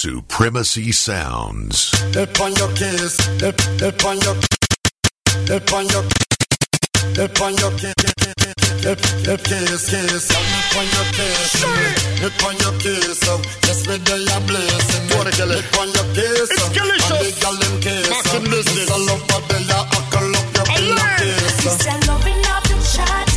Supremacy Sounds. Upon your kiss, upon your, upon your, upon your kiss, kiss, upon your kiss, upon your kiss, so yes, we do your blessing. What a upon your kiss, it's it's. It's.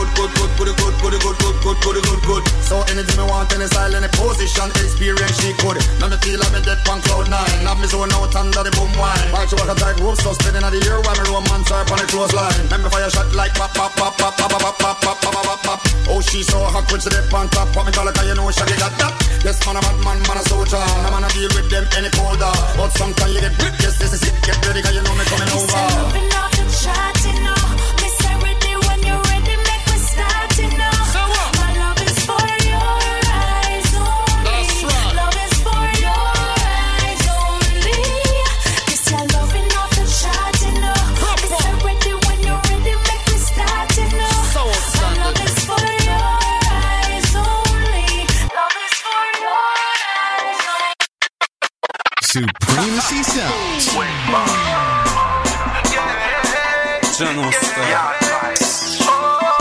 Good, good, good, good, good, good, good, good, good, good, good, good, good, good. So anything me want, any style, any position, experience she could. Now me feel I'm in dead on cloud nine. Have me zone out under the boom wine. While she walk a tight rope, so spinning at the ear while me romance her on the clothesline. Me fire shot like pop, pop, pop, pop, pop, pop, pop, pop, pop, pop, pop, pop. Oh, she so hot when she dip on top. What me it, 'cause you know she got that. Yes, man, a bad man, man a soldier. No man a deal with them any colder. But sometimes you get whipped, yes, this is it. Get ready, 'cause you know me coming a over. off the chart, Supremacy Sounds. General style.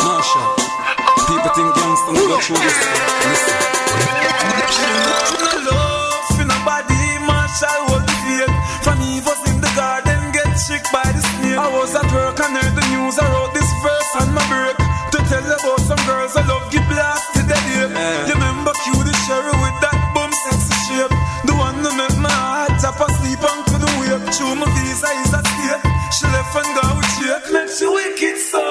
No shot. People think gangsta no go through this. Listen. No love for nobody, Marshall hold the faith. From Evos in the garden, get tricked by the snake. I was at work and heard the news. I wrote this Through my visa is at stake. She left and with Jake. Make she wicked so.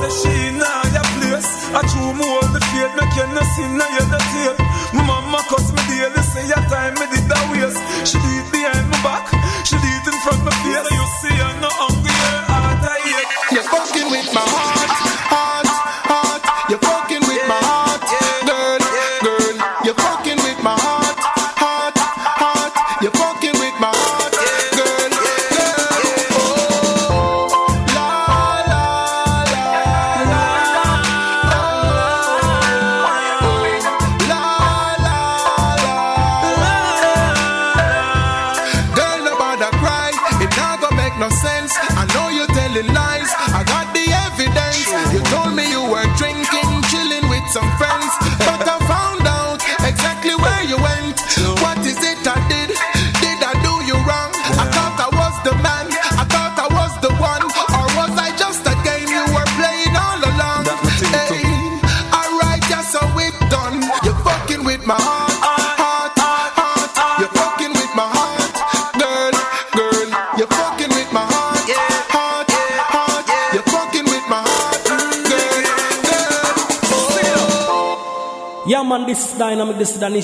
Say she in your place. I true hold the faith. Make you no sin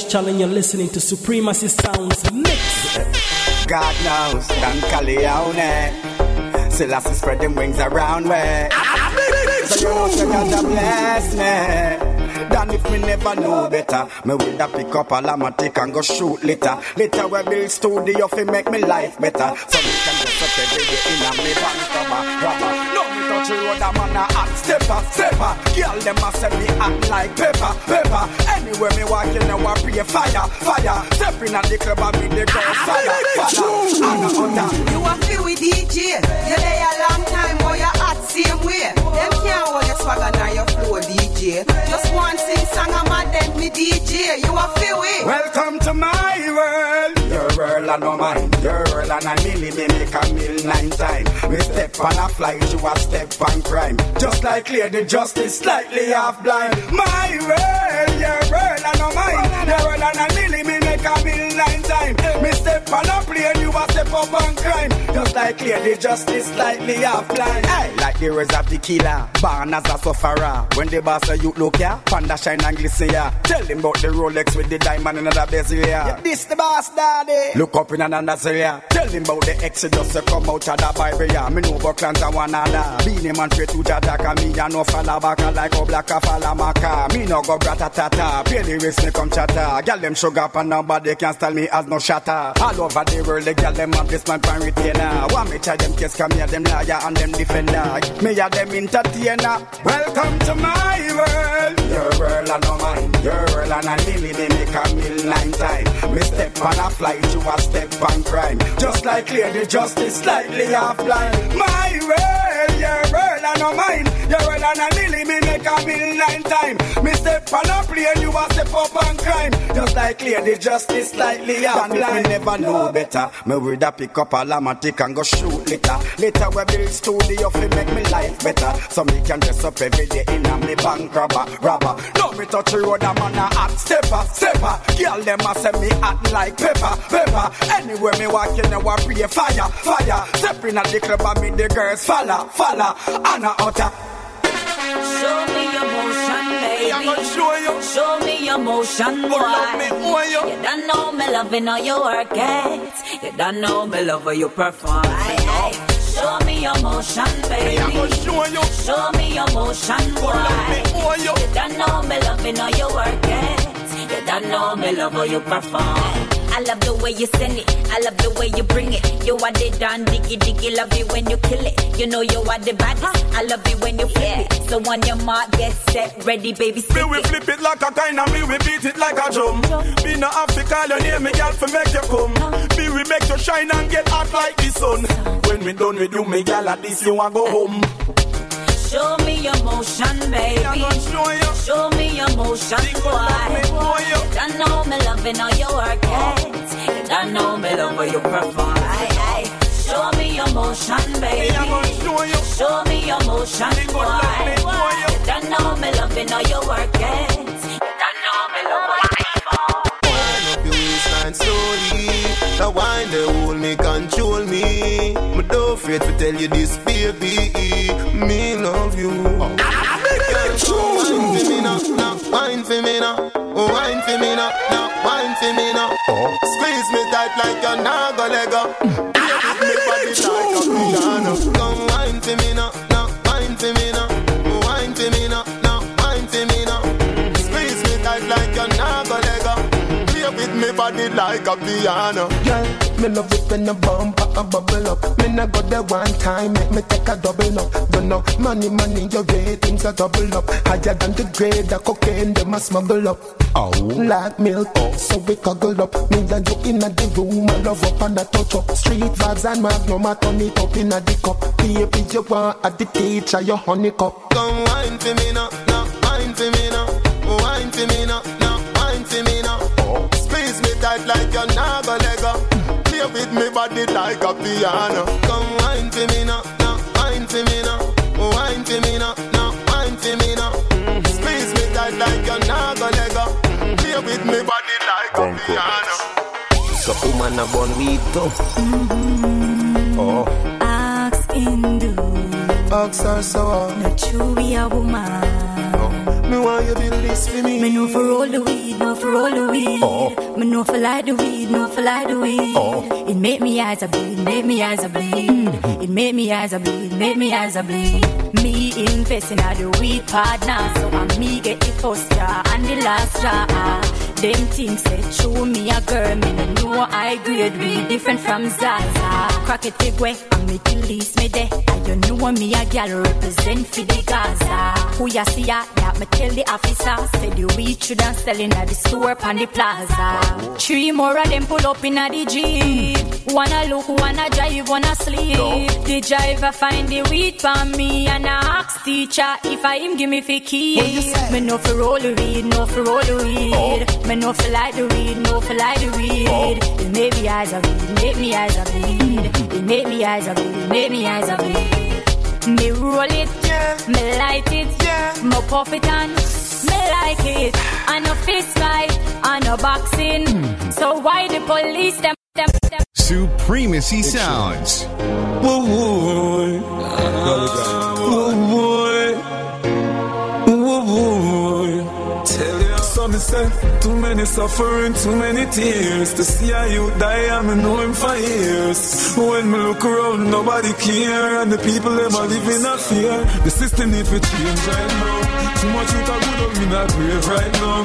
Danish Challenge. You're listening to Supremacy Sounds Mix. God knows, Dan Calione. Selassie spread them wings around me. So you know, say God bless me. Than if me never know better. Me woulda pick up a lamatic and go shoot later. Later we build studio fi make me life better. So me can just every day in a me van cover. Rubber. No me touch the road, a man a hot stepper, stepper. Girl them a say me act like pepper, pepper. Anywhere me walk, you know I pray fire, fire. Stepping at the club and meet the girls ah, fire, ah, ah, fire. And a hunter. You a feel with DJ. You lay a long time, boy, you hot same way. Them can't hold your swagger nor your flow, DJ. Just one sing song, I'm a dead me DJ. You a feel with. Welcome to my world. Your world and no mine. World and a milli me make a mill nine time. We step on a flight, you a step on crime. Just like Lady Justice, slightly half blind. My world, your world and no mine. Your world and a milli me make a mill nine time. Me step on a plane, you a step up on crime. Just like like lady justice slightly offline. Hey, like the rest of the killer, born as a sufferer. When the boss say you look here, panda shine and glisten here. Tell him about the Rolex with the diamond in the bezel here. Yeah, this the boss daddy. Look up in another area. Tell him about the exodus that come out of the Bible yeah. Me know about clans and one another. Beenie Man straight to Jadaka. Me ya no fall back like a black a fall maka. Me no go brata tata. Pay the risk me come chatter. Girl them sugar up and nobody can style me as no shatter. All over the world the girl them have this man pan retainer. Want me tell them case come here them liar and them defender. Me ya them entertainer. Welcome to my world. Your world and no mine. Your world and I lily they make a mill nine time. Me step on a flight to a step on crime. Just like lady justice slightly offline. My world, your world and no mine. Your world and a lily me make a mill nine time. Me step on a plane you a step up on crime. Just like lady justice slightly offline. And if me never know better, me would a pick up a lamatic and go shoot later. Later we build studio fi make me life better. So me can dress up every day in a me bank robber, robber. No me touch the road a man a hot stepper, stepper. Girl them a say me hot like pepper, pepper. Anywhere me walk in, I pray fire, fire. Stepping at the club and me the girls follow, follow. And a utter. Show me your motion, baby. I'm gonna show you. Show me your motion, boy. love me, boy, yo. You don't know me loving how you work it. You don't know me love how you perform. Aye, aye. Show me your motion, baby. I'm gonna show you. Show me your motion, boy. boy, yo. You don't know me loving how you work it. You don't know me love how you perform. I love the way you send it. I love the way you bring it. You are the damn diggy diggy. Love it when you kill it. You know you are the baddest. I love it when you flip it. So on your mark, get set, ready, baby, Me we flip it like a kind of me we beat it like a drum. Me no have to call your name, me girl for make you come. Me we make you shine and get hot like the sun. When we done with you, me girl at this you a go home. Show me your motion, baby. show. Show me your motion, Think about me, boy. boy, yo. Don't know me loving how you work it. You don't know me love how you perform. Aye, aye. Show me your motion, baby. Show me your motion, boy. about me, boy, yo. You don't know me loving how you work it. You don't know me love how you perform. Wind up your waistline slowly. The wine they hold me, control me. Me don't afraid to tell you this, baby. Me love you. Wine for me now, now. Wine for me now. Oh, wine for me now, now. Wine for me now. Oh. Squeeze me tight like a naga lego. Like a piano. Girl, me love it when the bumper a bubble up. Me nah go there one time, make me take a double up. Don't know, money, money, your ratings a double up. Higher than the grade, the cocaine, them a smuggle up. Oh, like milk, oh. so we cuddle up. Me and you in the room, I love up and I touch up. Street vibes and magnum, I turn it up in the cup. Baby, you want at the teacher, your honey cup. Come wine for me now, now wine for me now, wine for me now, Squeeze me tight like a naga lego. Play with me body like a piano. Come wine for me now, now wine for me now, oh wine for me now, now wine for me now. Squeeze me tight like a naga lego. Play with me body like a piano. So woman a born weed too. Oh, Ask Hindu, Ask her so on. not true be a woman. Me want you build this for me. Me know for roll the weed, know for roll the weed. Oh. Me know for light the weed, know for light the weed. Oh. It make me eyes a bleed, make me eyes a bleed. Mm-hmm. It make me eyes a bleed, make me eyes a bleed. Me invest in all the weed partner, so I'm me get the first jar and the last jar. Them things say true me a girl, me no know I grade we different from Zaza. Crack it big way, and me release me there. And you know me a gal represent for the Gaza. Who ya see ya? That me tell the officer. Say the weed shouldn't selling at the store on the plaza. Three more of them pull up in a the jeep. Wanna look, wanna drive, wanna sleep. The driver find the weed for me and I ask teacher if I him give me fi key. Me no for roll the weed, no for roll the weed. Me no for light the weed, no for light the weed. It make me eyes a bleed, make me eyes a bleed. It make me eyes a make me eyes a bleed. Me roll it, me light it, me puff it on. Me like it, I no fist fight, I no boxing. Hmm. So why the police them them them? Supremacy Sounds. Whoa, whoa, whoa, whoa, you too many suffering, too many tears. To see how you die, I me know him for years. When me look around, nobody care, and the people them are living in fear. The system need to change right now. Too much youth are good in a grave right now.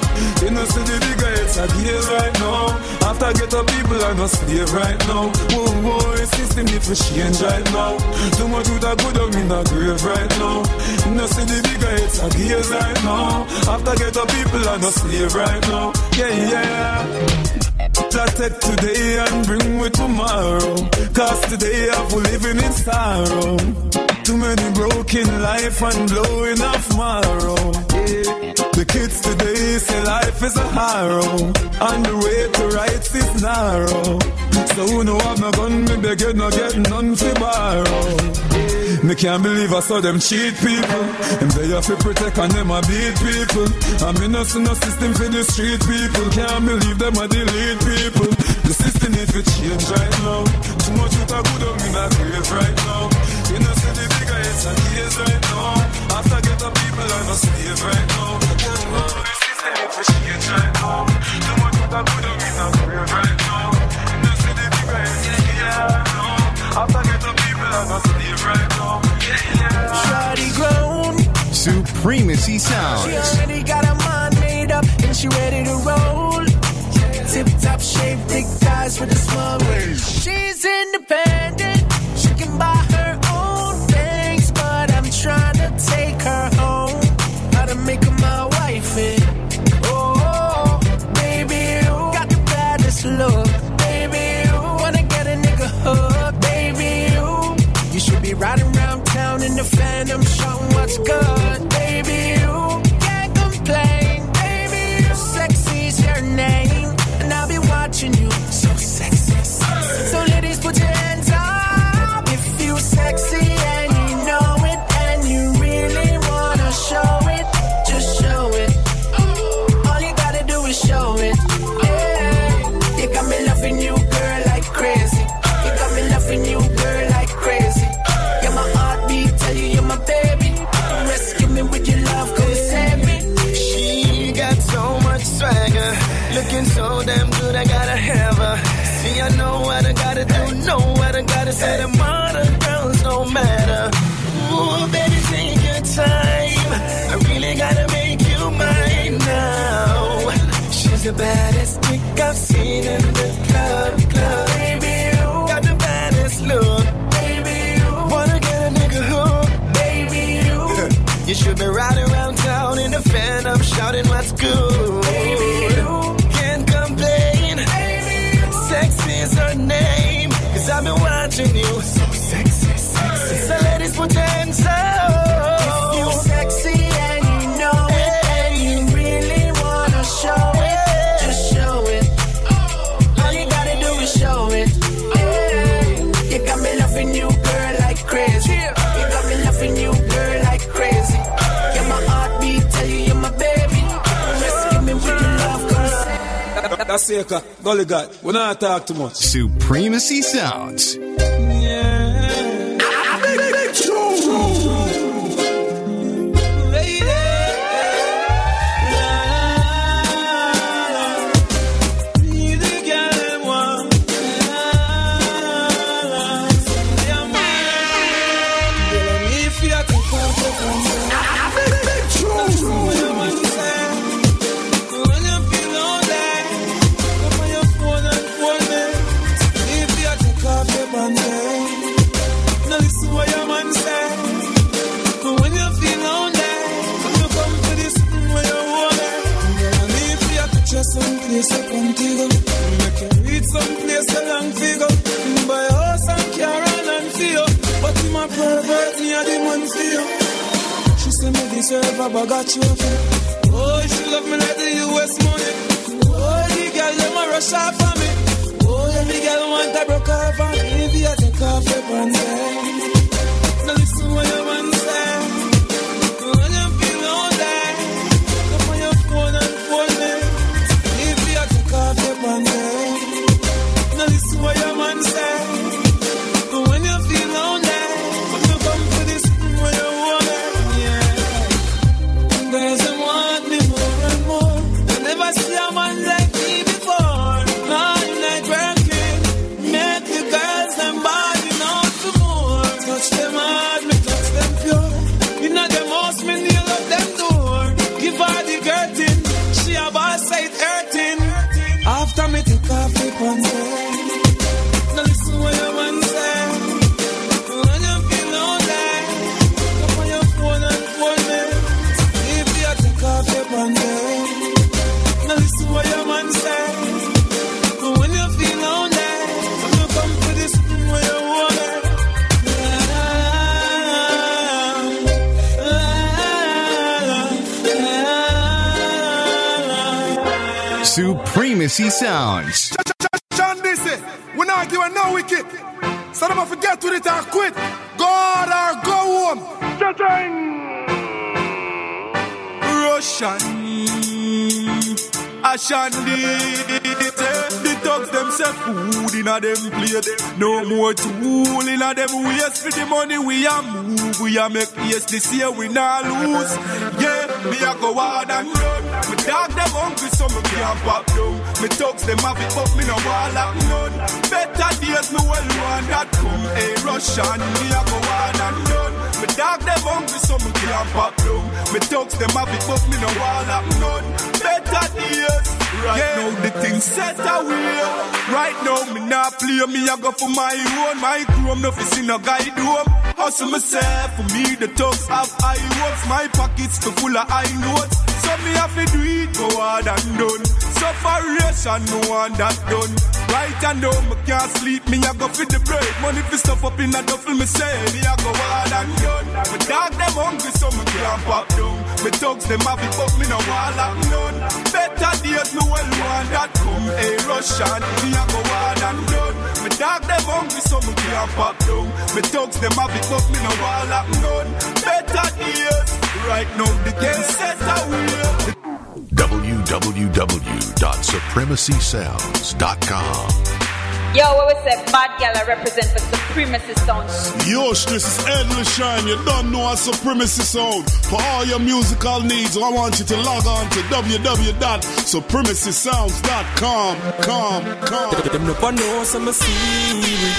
You know see the bigger it's a deal right now. After get up people are not slave right now. Whoa, whoa, the system need to change right now. Too much youth are good in a grave right now. You see the bigger it's a deal right now. After get up people are not slave right now. Yeah, yeah. Take today and bring me tomorrow. Cause today I've living in sorrow. Too many broken life and blowing off marrow. The kids today say life is a harrow. And the way to rights is narrow. So who know have no gun, me beg you no get none to borrow. Me can't believe I saw them cheat people. And they have to protect and them a beat people. I'm in no no system for the street people. Can't believe them a delete people. The system need to change right now. Too much youth are good on me not grave right now. You know see the bigger it's a case right now. After get the people are not slave right now. The system need to change right now. Too much youth are good on me not grave right now. You know see the bigger it's a case now. After get the people are not slave right now. Yeah, yeah. Shawty grown. Supremacy She already got her mind made up and she ready to roll. Tip top shape, thick thighs with a small waist. She's independent. She can buy her shouting She's God. We not talk too much. Supremacy Sounds. You. She say me deserve a bag of trophy. Oh, she love me like the US money. Oh, the girl them a rush off for me. Oh, every girl want a broke off and if you take off your pants. Supremacy Sounds. John Dissy, we not give no wicket. So them forget with it and quit. God or go home. Russian. Ashandi. The dogs them say food in a them plate. No more tool in a them waste for the money we a move. We a make yes this year we not lose. Yeah, me a go hard and run. Me dog them hungry so me can't pop down. Me dogs them have it but me no wall up none. Better days me well want that come. Hey Russian, me a go hard and run. Me dog them hungry so me can't pop down. Me dogs them have it but me no wall up none. Better days. Right yeah. now the thing set away. Right now me not play me I go for my own. My chrome no fi see no guide home. Hustle myself for me the thugs have high hopes. My pockets too full of high notes. So me have to do it go hard and done. Sufferation no one that done. Right and now me can't sleep. Me I go for the bread. Money fi stuff up in a duffel me say. Me I go hard and done. Me dog them hungry so me can't pop down. Me thugs them have it but me no wall up none. Better days me well want that come. Hey Russian, me a go hard and done. Me dog them hungry so me can't pop down. Me thugs them have it but me no wall up none. Better days. Right now the game set away. www.supremacysounds.com. Yo, what we say? Bad gal I represent for Supremacy Sounds. Yo, this is Ed Shine. You don't know a Supremacy Sound. For all your musical needs, I want you to log on to www.supremacysounds.com. Come, come. Them no know some serious.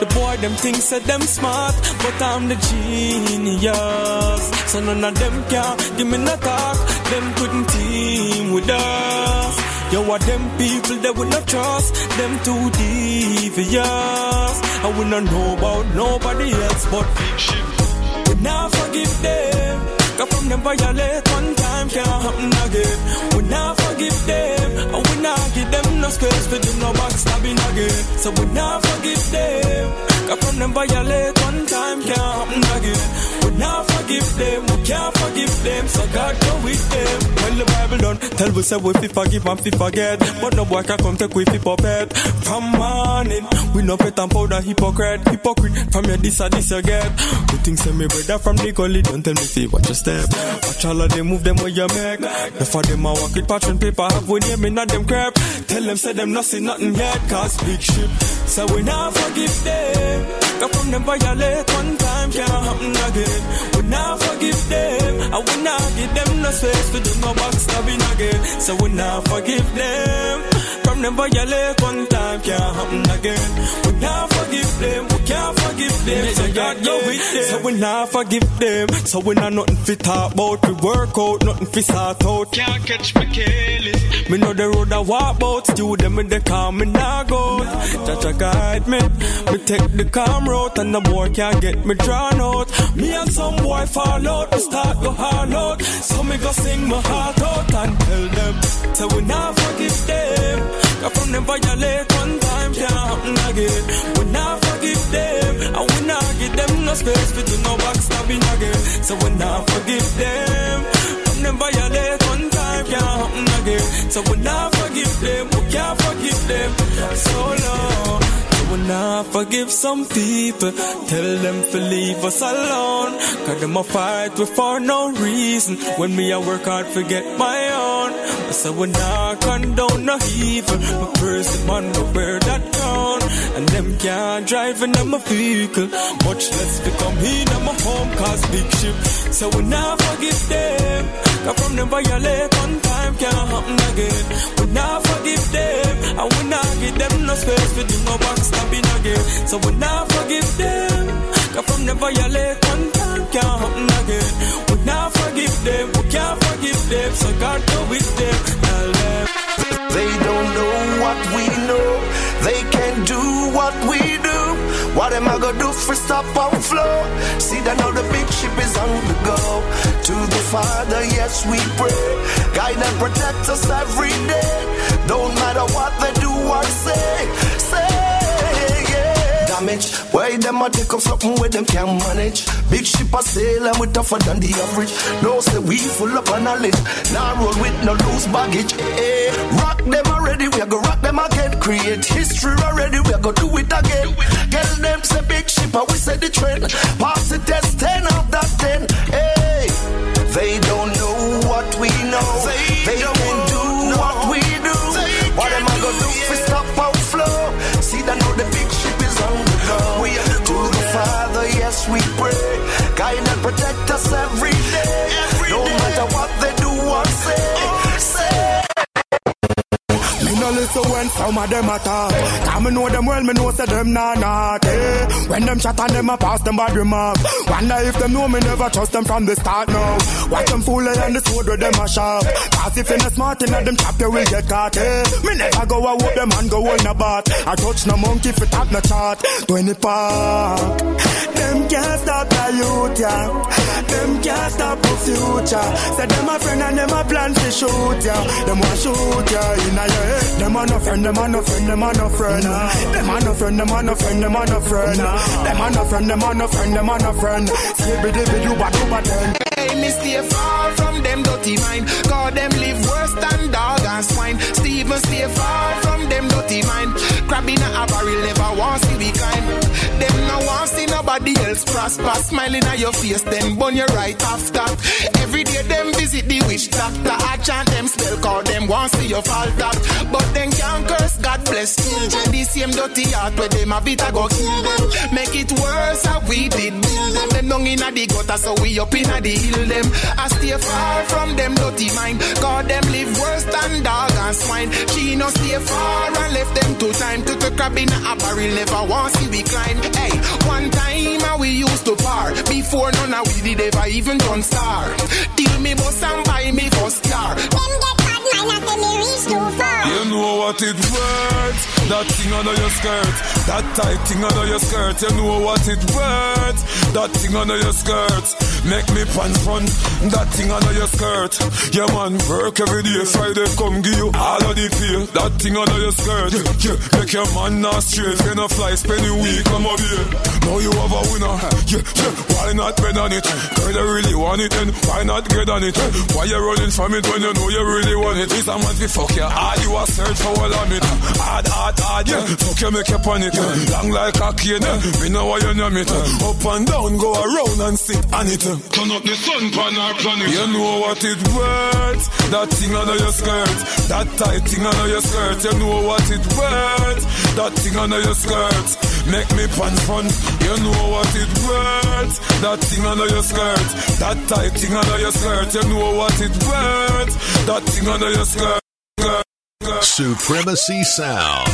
The boy them thinks that them smart, but I'm the genius. So none of them can give me no talk. Them couldn't team with us. Yo, what them people they would not trust, them too devious. I would not know about nobody else but big. We now forgive them. Cause from them violate one time can't happen again. We now forgive them. And we now give them no space for them no backstabbing again. So we now forgive them. Cause from them violate one time can't happen again. We now forgive them. We can't forgive them. So God go with them. When the Bible done, tell we say we fi forgive and fi forget. But no boy can come take we fi puppet. From morning, we no pet and powder hypocrite. Hypocrite from your this or this you get. Good things say me brother from the gully. Don't tell me fi watch your step. Watch all of them move them where you make. The for them I walk with patron paper. Have we name in them crap. Tell them say them not see nothing yet. Cause big ship. So we now forgive them. Cause from them violate one time can't happen again. We now forgive them. And we now give them no space to do no backstabbing again. So we now forgive them. From them violate one time can't happen again. We now forgive them. We can't forgive them. So God go with them. So we now forgive them. So we not nothing fit talk about. We work out, nothing fit sort out. Can't catch me careless. Me know the road I walk about. Still them in the car, me nah go. Jah Jah guide me. Me take the calm road and the boy can't get me drawn out. Me and some boy fall out. We start go hard out. So me go sing my heart out and tell them. So we now forgive them. Cause from them violate one time can't happen again. We now forgive them. And we now give them no space for do no backstabbing again. So we now forgive them. From them violate one time can't happen again. So we now forgive them. Oh, we can't forgive them. So long. We now forgive some people. Tell them to leave us alone. Cause them a fight with for no reason. When me I work hard forget my own. I So we now condone no evil. My person man go wear that crown. And them can't drive in them a vehicle. Much less become in them a home cause big ship. So we now forgive them. Cause from them violate time can't happen again. We now forgive them. And we now give them no space for do no backstabbing again. So we now forgive them. Cause from them violate one time can't happen again. We now forgive them. We can't forgive them. So God go with them. Now let They don't know what we know. They can't do what we do. What am I gonna do for stop our flow? See that now the big ship is on the go. Father, yes, we pray. Guide and protect us every day. Don't matter what they do or say. Say, yeah. Damage. Why them a take up something where them can't manage? Big ship a sail and we tougher than the average. No say we full up on knowledge. Now roll with no loose baggage. Eh, rock them already, we a go rock them again. Create history already, we a go do it again. Get them say big ship we say the trend. Pass the test, 10 of that 10. Hey, they don't know what we know. They, can do what we do. What am I gonna do if we stop our flow? See that now the big ship is on the go. We are to the Father, yes we pray. Guide and protect us every day. No listen when some of them attack. Cause me know them well, me know say them nah not. Eh. When them chat and them a pass them bad remark. Wonder if them know me never trust them from the start now. Watch them fool and the sword with them a sharp. Cause if you're not smart enough, them chap you will get caught. Eh. Me never go a whoop them and go in a bat. I touch no monkey it have no chart. 20 park. Them can't stop the youth, yeah. Them can't stop future. Say them a friend and them a plan to shoot, yeah. Them want shoot, yeah, in a head. Them a no friend, them a no friend, them a no friend. Them a no friend, them a no friend, them a no friend. Them a no friend, them a no friend, them a no friend. Skibidi bidi uba duba ten. Hey, me stay far from them dirty mind. God, them live worse than dog and swine. Steven stay far from them dirty mind. Crab in a barrel never wants nobody else prosper. Smiling at your face, then burn your right after. Every day them visit the witch doctor. I chant them spell, call them want see your fall tap. But then can't curse, God bless children. The same dirty heart where them a bit a go kill them. Make it worse, how we did build them. Them down inna the gutter, so we up inna the hill them. I stay far from them dirty mind. God them live worse than dog and swine. She no stay far and left them two time to the crab in a barrel. Never want see we climb. Hey, one time uh, we used to par. Before none of we did ever even done star. Till me boss and buy me first car. You know what it worth. That thing under your skirt. That tight thing under your skirt. You know what it worth. That thing under your skirt. Make me pants front. That thing under your skirt. Yeah, man, work every day. Friday, come give you all of the pay. That thing under your skirt. Yeah. Make your man not straight. Can a fly, spend a week. Come up here. Now you have a winner. Yeah, yeah. Why not bet on it? Girl, you really want it, then why not get on it? Why you running from it when you know you really want it? This a man fi fuck you hard. You a search for all of it. Hard, hard, hard, yeah. Fuck you, make you panic. Long like a cane. Me know why you name it. Up and down, go around and sit on it. Turn up the sun pan our planet. You know what it worth. That thing under your skirt. That tight thing under your skirt. You know what it worth. That thing under your skirt. Make me pants fun. You know what it worth. That thing under your skirt. That tight thing under your skirt. You know what it worth. That thing under your. Supremacy Sound.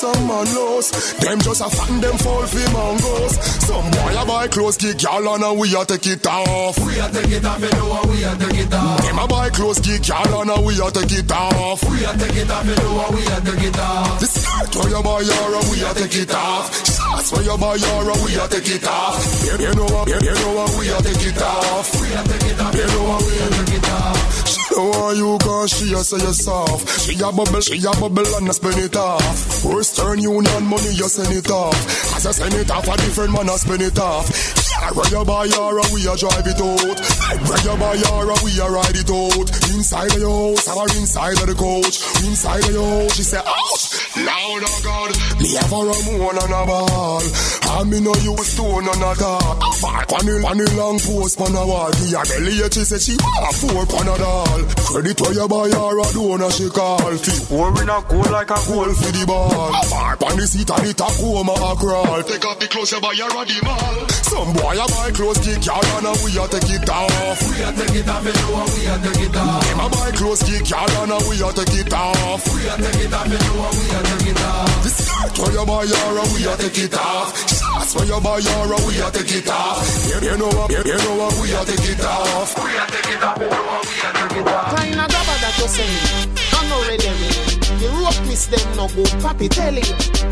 Someone knows them just a fan them fall for mongos. Some boy a buy clothes, kick y'all on and we a take it off. We a take it off, you know we a take it off. Them a buy clothes, kick y'all on and we a take it off. We a take it off, you know we a take it off. The skirt where you buy your we a take it off. Shots where you buy your we a take it off. You, know what, you, know what, we a take it off. We a take it off, you know what, we a take it off. Why you cause she a say you. She a bubble, she a bubble and a spin it off. Western Union money you send it off. As I send it off, a different man a spin it off. I where you buy your we a drive it out. You buy your we a ride it out. Inside of your house or inside of the coach. Inside of your house, she say ouch. Loud oh God, me have a Ramon and a ball. And me no use stone and a dog. A bark on the, on the long post on a wall. The a belly she say she want a four pan a doll. Credit where you buy her a donor she call. Fit war in a cool like a goal for the ball. A bark on the seat and the Tacoma a crawl. Take off the clothes you buy her a the mall. Some boy a buy clothes kick y'all and a we a take it off. We a take it off, you know we a take it off. Them a buy clothes kick y'all and a we a take it off. We a take it off, you know we a The skirt where you buy a we a take it off. Shots where you buy a we a take it off. You, know what, you, know what, we a take it off. We a take it off, you know what, we a take it off. Kinda grabber that you say I'm not ready me The rope miss them no go papi telling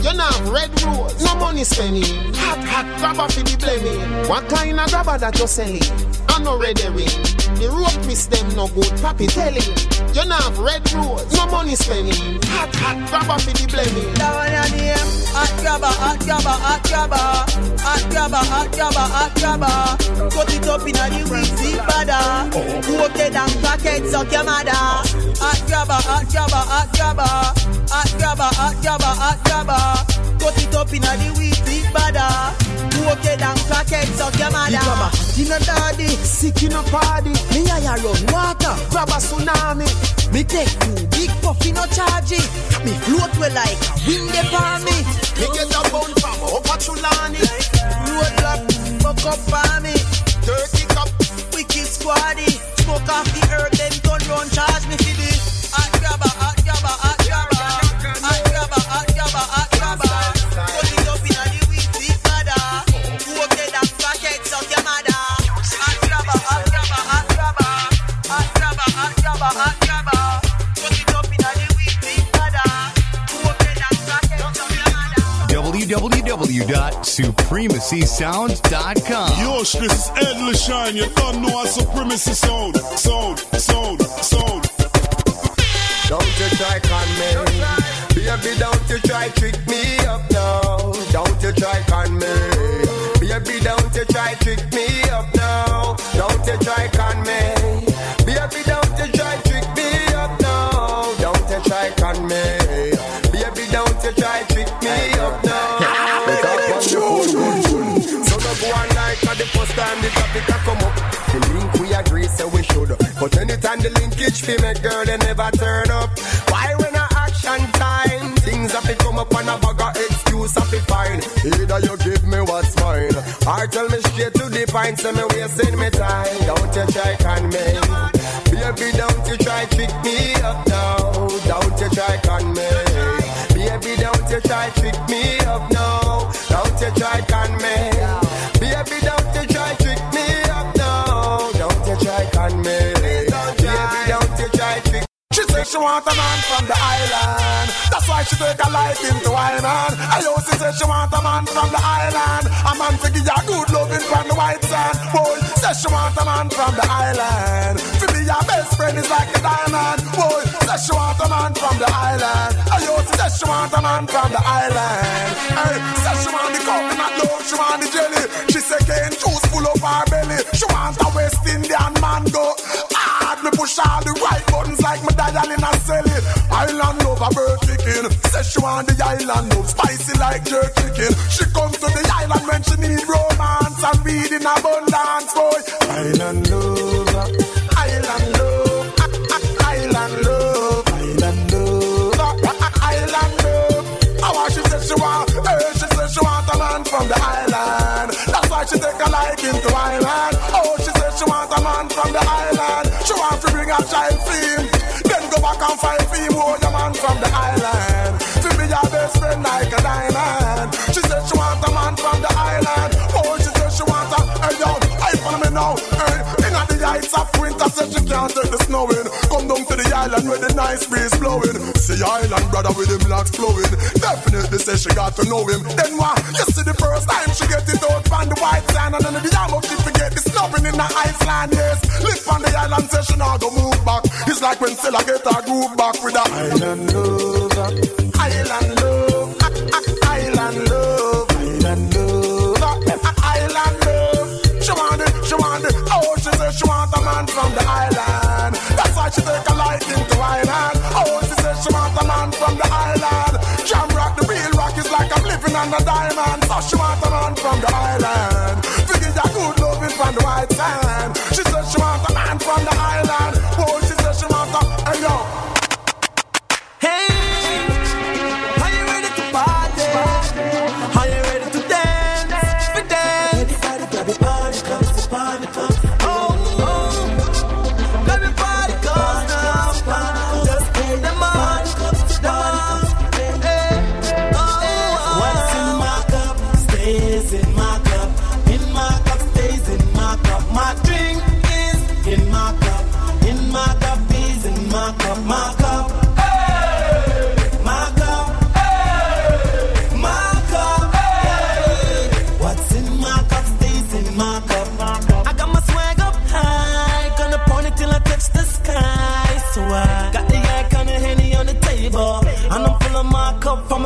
You not red rose, no money spending Hot hot grabber for the blaming What kind of grabber that you selling? I no ready ring. The rope miss them no good, papi tell him. You not have red rose, no money spending. Hot, hot, grab up for the blending. That one your name. Hot grabber, hot grabber, hot grabber. Hot grabber, hot grabber, hot grabber. Cut it up in a the weezy bada. It down, pocket, suck your mother. Hot grabber, hot grabber, hot grabber. Hot grabber, hot grabber, hot grabber. Cut it up in a the weezy bada. It down, pocket, suck your mother. In a daddy, sick in a party. Me I run water, grab a tsunami. Me take two big puff in no charge it. Me float well like a wind upon me. Me get a bone from Upper Chulani. Roadblock, fuck up for me. Dirty cup, wicked squaddy. Smoke off the earth, then turn round charge me for the www.supremacysounds.com. Yo, this is Ed LaShine. You don't know our supremacy sound. Sound, sound, sound. Don't you try con me. Baby, don't you try trick me up now. Don't you try con me. Baby, don't you try trick me up now. Don't you try con me. But anytime the linkage fee make girl they never turn up. Why when I action time things have come up and a of excuse have to find. Either you give me what's mine, or tell me straight to the point. Say me wasting me time. Don't you try con me, baby. Don't you try trick me up now. Don't you try con me, baby. Don't you try trick me up now. Don't you try con me, She want a man from the island. That's why she take a liking to Ireland. I also say she want a man from the island. A man to give her good loving from the white sand. Boy, say she want a man from the island. Your best friend is like a diamond. Boy, say she want a man from the island. I also say she want a man from the island. Hey, say she want the coconut love, she want the jelly. She say cane juice full of her belly. She want a West Indian man go hard. Me push all the right buttons like me dial in a celly. Island love a bird chicken. Say she want the island love spicy like jerk chicken. She comes to the island when she need romance a child theme. Then go back and find theme. Oh, the man from the island. To be your best friend like a diamond. She said she want a man from the island. Oh, she said she want a. Hey, yo, I follow me now. Hey, in the heights of winter, said she can't take the snowing. Come down to the island where the nice breeze blowing. See island brother with him locks flowing. Definitely say she got to know him. Then what? You see the first time she get it out from the white sand, and then the she forget the snubbing in the Iceland. Yes, live on the island, say she not go move back. It's like when Stella get her groove back with the island love, island love, island love, island love, island love. She want it, she want it. Oh, she say she want a man from the island. That's why she take a liking to island. Oh, she say she want a man from the island. Jam rock, the real rock is like I'm living on a diamond. So she want a man from the island. Sand. She said she want a man from the island.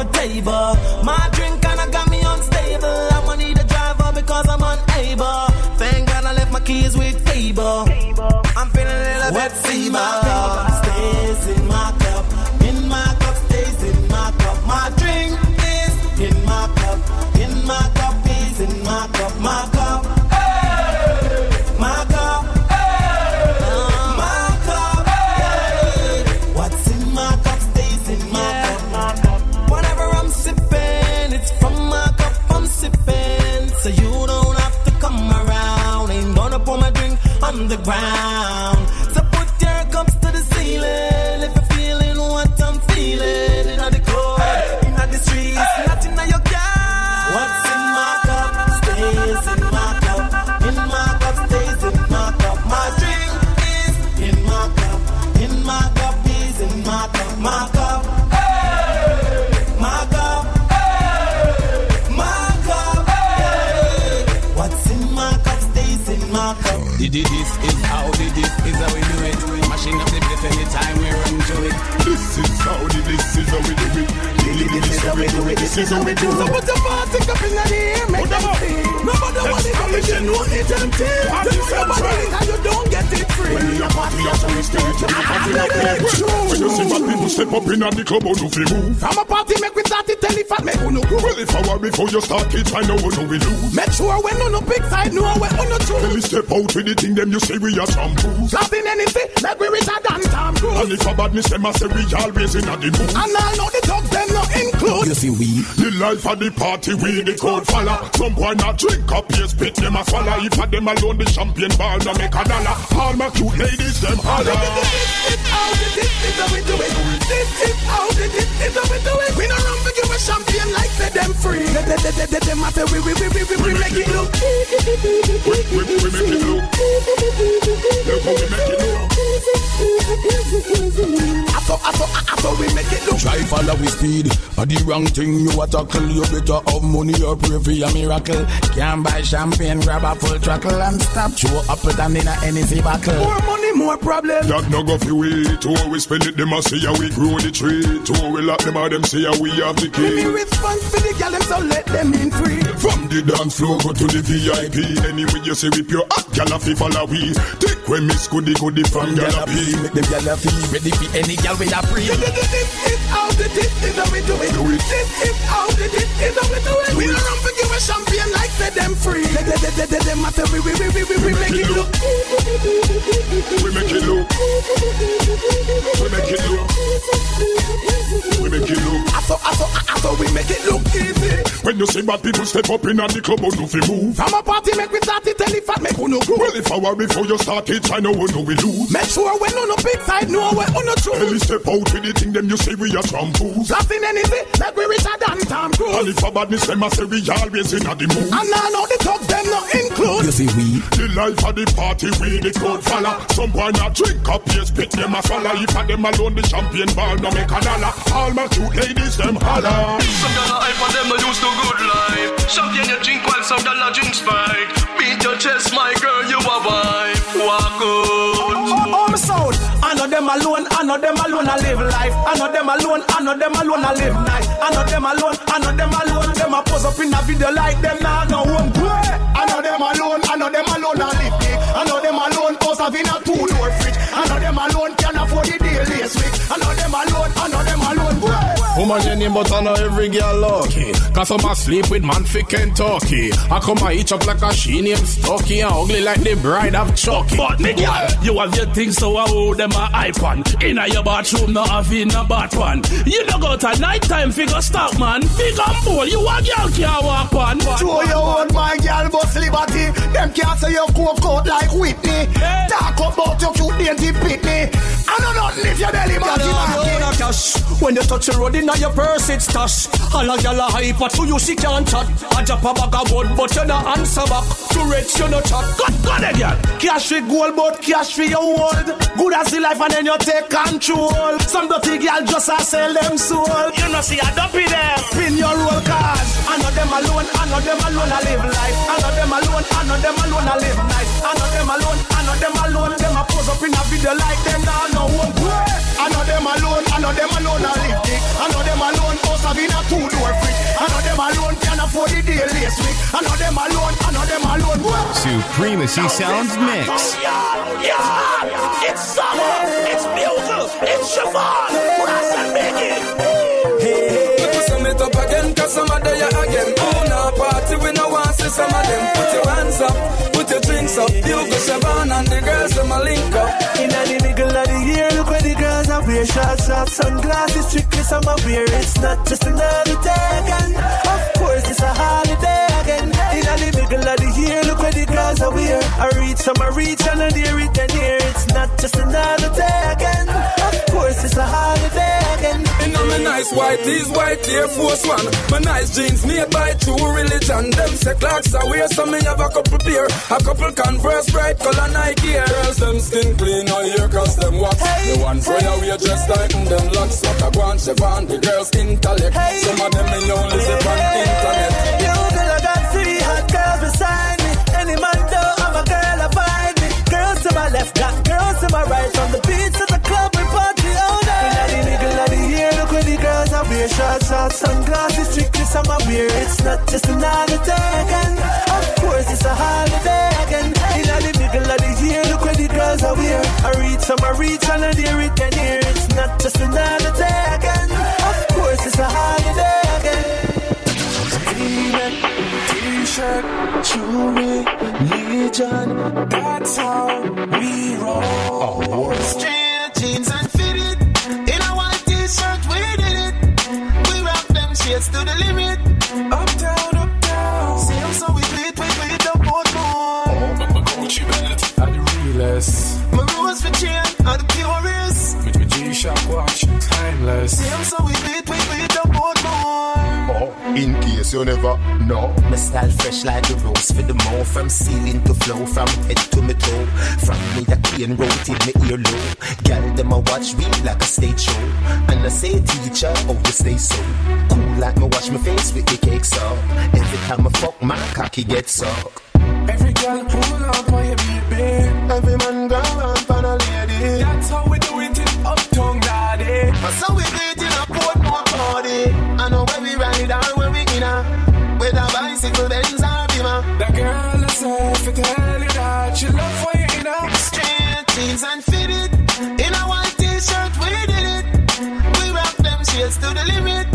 My table. My drink kinda got me unstable. I'ma need a driver because I'm unable. Thank God I left my keys with table. I'm feeling a little bit fever. This is how we do. So put your party cup in the air, make them see. Nobody want it, but you know it's empty. You know nobody central. and you don't get it free. When you party, you party straight. When you party, you play. When you see bad people step up in the club, oh, on fi move. From a party, make we start it, tell if I make you no Well, if I were before you start it, I know what we lose. Make sure when on the big side, know when on the Tell me step out with the thing, them you say we are shampoos. Nothing anything, like we richer than Tom Cruise. And if a badness, them I say we always in a the mood. And I know the talk include. You see we The life of the party we the code follow Some boy not drink up yes spit them a swallow If a them alone the champagne ball no make a dollar All my cute ladies them holler This is how the this is how we do it. This is how the this is how we do it. We not run for give a champion like say them free. They, they, they, they, they, them a say we we we we we, we make it look. We, we, we make it look Look how we make it look I saw I saw I saw we make it look. Try follow with speed. But the wrong thing you a tackle. You better have money or pray for a miracle. Can't buy champagne, grab a full truckle and stop. Show up with an in a Hennessy buckle. More money, more problem. That no go fi we To how we spend it them a see how we grow the tree To how we lock them out them see how we have the We be key response for the gal them so let them in free. From the dance floor go to the VIP Anyway you see with your hot gal a fi follow we Take when miss goody goody from gal a pee Make them gyal a feel ready for any gyal with a free. This is how the this is how we do it. This is how the this is how we do it. We don't run give champion like say them free. They, they, they, they, them a we we we we we we make it look. We make it look We make it look We make it look I saw I saw I saw we make it look easy. When you see bad people step up in the club, how do fi move? From a party make we start it, tell if I make uno groove. Well, if I were before you start it, I know who know we lose. Make sure when on the big side, know where on the Tell step out with the thing, them you say we are shampoos. Nothing anything, like we richer than Tom And if a badness, them I say we always in a the mood. And I know the talk them not include. You see we. The life of the party, we the crowd follow. Some boy not drink up, yes, spit them a swallow. If a them alone, the champion ball no make a dollar. All my cute ladies, them holler. Some dollar hype and them no used to good life. Champagne you drink while some dollar drinks fight. Beat your chest, my girl, you a wife. Walk out. I know them alone, I know them alone, I live life. I know them alone, I know them alone, I live nice. I know them alone, I know them alone, them a pose up in a video like them now, no one. I know them alone, I know them alone, I live Woman Jenny, but I know every girl lucky. Cause some a sleep with man fi Kentucky. I come a eat up like a she named Stucky and ugly like the bride of Chucky. But me girl, you have your things so I hold them a hype on. Inna your bathroom, no have in a bath one. You don't go to night time, figure stock man. Big and bowl, you a girl can't walk on. Show your own my girl bust liberty. Them can't say you coke out like Whitney. Talk about your cute dainty pitney. I know nothing if your belly man Girl, cash. When you touch the road in your purse, it's stash. All a gyal a hyper to you, she can't chat. I drop a bag of wood, but you no answer back. To rich, you no chat. God, God, girl. Cash for gold, but cash for your world. Good as the life, and then you take control. Some dirty girl just a sell them soul. You know, see, I dump in them. Pin your roll card. I know them alone, I know them alone, I live life. I know them alone, I know them alone, I live nice. I know them alone, I know them alone, them pose up in a video like them now no one way. I know them alone, I know them alone I know them alone, us have been a two door freak. I know them alone can afford the week. I know them alone, I know them alone. Way. Supremacy sounds mix. Yeah, yeah, it's summer, it's beautiful, it's Siobhan, Brass and Biggie. Hey, it up again, cause some are again. Oh, no party, we no want to see some of them. Put your hands up drinks up. You go Siobhan and the girls, them a link up. In the middle of the year, look where the girls are wear short, short sunglasses, strictly summer wear. It's not just another day again. Of course, it's a holiday again. In the middle of the year, look where the girls are wear. I reach some, I reach and I near it and near. It's not just another day again. Of course, it's a holiday again. Know me nice white tees, white Air Force One. My nice jeans made by true religion. Them say clocks I wear, so me have a couple pair. A couple Converse, bright color Nike Air. Girls them skin clean, no hair cause them wax. the one for your way just tighten them locks. What I want, Siobhan, the girls intellect. Some of them me only see on internet. You feel I got three hot girls beside me. Any man don't have a girl abide me. Girls to my left, got girls to my right. Wear short, short sunglasses, strictly summer wear. It's not just another day again. Of course, it's a holiday again. In the middle of the year, look where the girls are wear. I reach some, I reach and I near it and near. It's not just another day again. Of course, it's a holiday again. T-shirt, jewelry, Legion. That's how we roll. Straight jeans and fitted. Shades to the limit. Uptown, uptown. See them so we beat, we beat up more. My Gucci belt are the realest. My rose for chain are the purest. With my G-Shock watch, timeless. See them so we beat, we beat up both more. In case you never know. My style fresh like the rose for the more From ceiling to flow, from head to my toe. From me a clean road till me ear low. Girl, them a watch me like a stage show. And I say teacher, oh you stay so Cool. Like me wash my face with the cake up Every time I fuck my cocky gets sucked Every girl pull up on your baby. Every man shades to the limit.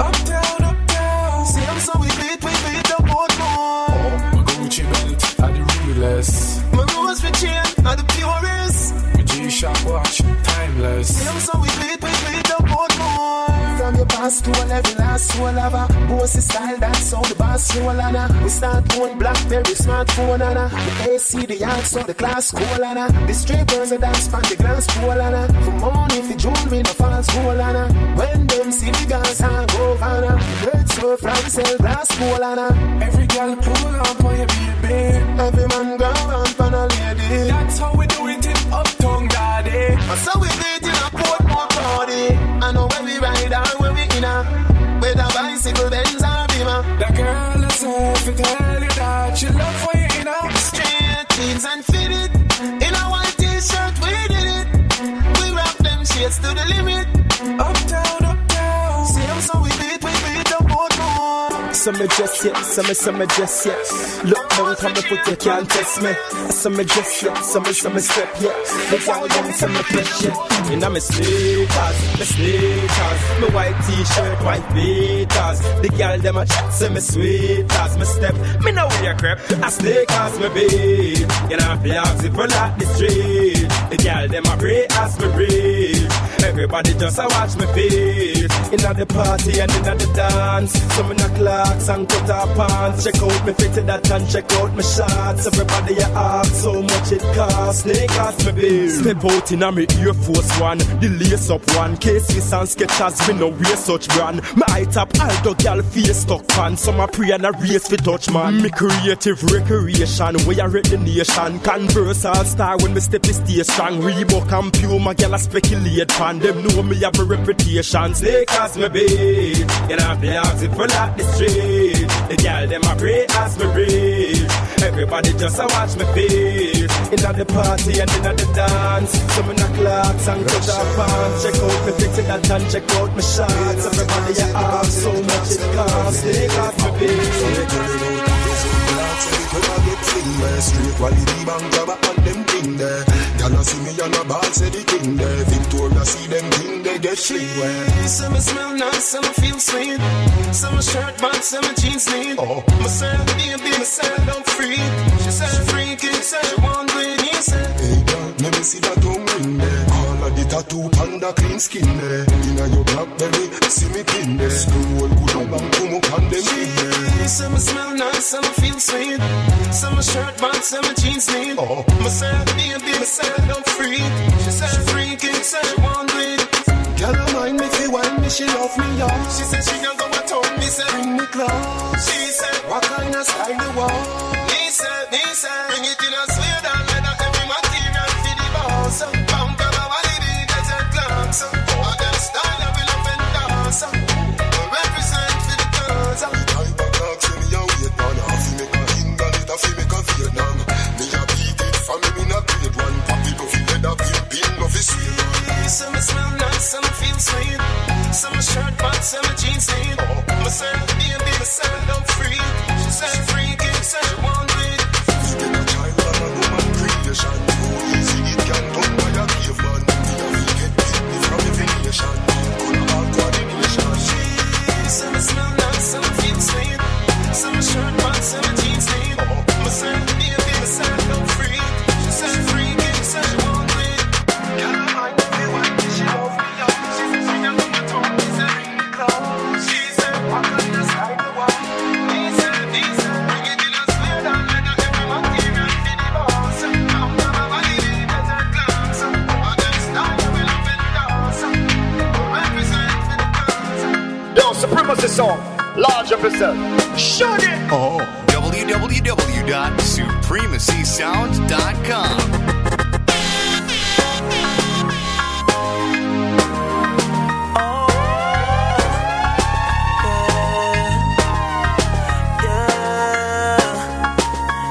Uptown, uptown. See them so we beat, we beat up both more. Oh, my Gucci belt are the realest. My rose for chain are the purest. My G-Shock watch, timeless. See them so we beat, we beat up both more. From your past to a level last soul lover Bossy style, that's how the boss roll on her. We start doing Blackberry smartphone on her The AC, the yard, so the class cool on her The straight girls are dance from the glass pool on her For money, for jewelry, no false gold on her When them see the girls, I go on her Red so from sell glass pool on her Every girl pull up on your baby. Every man go on for a lady. That's how we do it in Uptown, daddy. So we do it in a Portmore party. I know where we ride or where we in a. With a bicycle, Benz or Beamer. That girl herself, I tell you that she love for you in a Straight jeans and fitted. In a white t-shirt, we did it. We rock them shades to the limit. Uptown, me yet, some me some me just yet. Look down from the foot, you can't test me. Me yet, some me some me step yet. The young them some me pitch yet. Inna me sneakers, me sneakers, me white t-shirt, white beaters. The girl them a chat say me sweet me step. Me know wear crep, I sneakers me beat. You know fi ask if I like the street. The girl them a pray as me breathe. Everybody just a watch me face. Inna the party and inna the dance. Some in a clocks and cut our pants. Check out me fitted that and check out my shots. Everybody you ask so much it costs. Sneakers me bill. Step out inna me Air Force One, the lace up one. Cases and Skechers me no wear such brand. My eye top Aldo gal face stuck pan. Some a pray and a race fi touch man. Me creative recreation, way I are the nation. Converse all star when me step is stay strong. Reebok and Puma gal a speculate pan. Them know me have a reputation. Sneakers me beat. You know fi ask if I like the street. The gal them a pray as me breathe. Everybody just a watch me face. Inna the party and inna the dance. Some in a clocks and cut our pants. Check out me fitted that and check out my shots. Everybody you ask so much it costs. Sneakers me beat. Sling where straight quality bank grabber and them thing there. Gyal a see me and a ball say the king there. Victoria see them thing they get sling where. Some smell nice, some feel sweet. Some shirt box, some jeans neat. Oh. Myself, baby, myself, I'm free. She said freaky, said she want green, he said. Hey girl, let me see that tongue ring there. Tattoo panda clean skin eh. there. Inna your blackberry, see me pin eh. there. Scroll good up and come up on them in there. Eh. Some smell nice, some feel sweet. Some shirt box, some jeans neat. Oh. Myself, baby, myself, I'm free. She said freaky, said she want green. Girl, I mind me fi when me she love me yeah. She said she don't go at home, me said Bring me close. She said What kind of style you want? Me said, me said Bring it in a sweet man Some smell nice, some feel sweet. Some shirt box, some jeans neat Myself, baby, I'm free She said freaky, said she song. Large up yourself. Shut it. Oh, www.supremacysounds.com.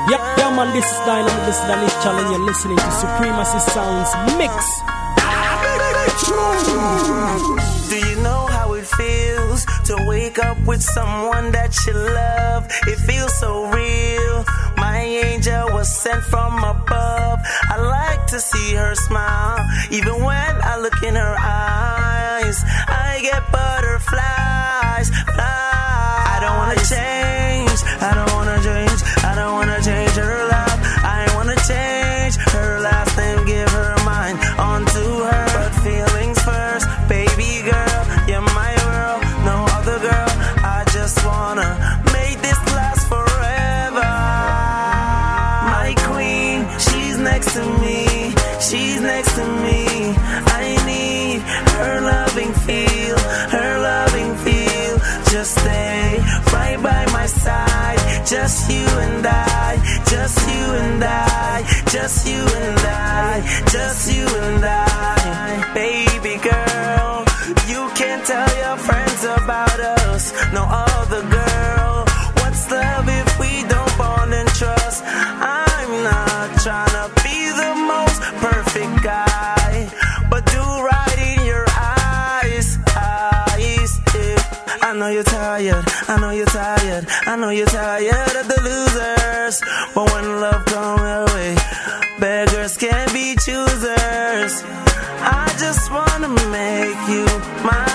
Yeah, yeah, man, this is Dynamo, this is Danish Challenge. You're listening to Supremacy Sounds Mix. Do you know how it feels to wake up with someone that you love? It feels so real. My angel was sent from above. I like to see her smile. Even when I look in her eyes, I get butterflies. Fly. I don't wanna change. Just you and I, just you and I. Baby girl, you can't tell your friends about us, no other girl. What's love if we don't bond and trust? I'm not trying to be the most perfect guy, but do right in your eyes. I know you're tired, I know you're tired, I know you're tired I just wanna make you mine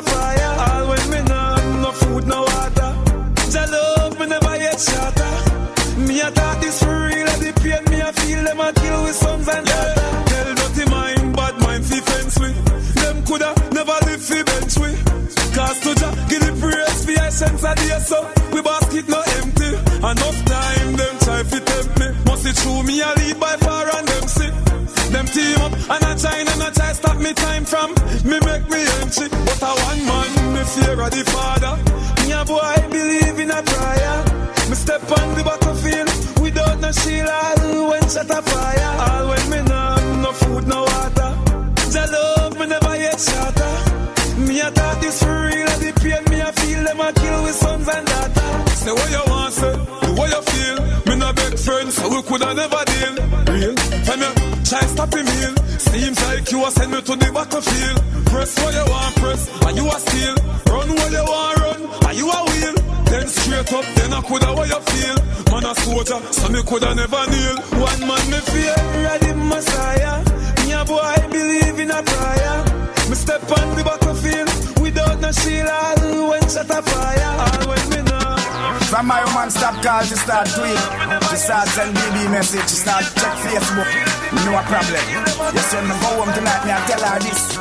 a fire. All when me nah have no food, no water. Jah love me never yet shatter. Me a talk this for real. The pain me a feel them a kill with sons and daughter. Tell dirty mind, bad mind fi fence with. Them coulda never live fi bench with. Cause to Jah give the praise fi essence of the so we basket no empty. Enough time them try fi tempt me. Must it true me a lead by far and them sick. Them team up and I try and I try stop me time from me make me empty. A one man me fear of the father. Me a boy I believe in a prayer. Me step on the battlefield without no shield. All when shot a fire. All when me nah no food, no water. Jah love me never yet shatter. Me a talk this for real. The pain me a feel them a kill with sons and daughters. Say what you want, say do what you feel. Me no beg friends, so we coulda never deal. Real, time you try stop me. Seems like you a send me to the battlefield. Press what you want, press, and you a steal. Run what you want, run, and you a wheel. Then straight up, then I coulda what you feel. Man a soldier, so me coulda never kneel. One man me fear, ready Messiah. Me a boy believe in a prayer. Me step on the battlefield without no shield. All when shot a fire, all when me know. From my woman stop call, she start tweet. She start send BB message, she start check Facebook. No problem. You send me go home tonight, me I tell her this.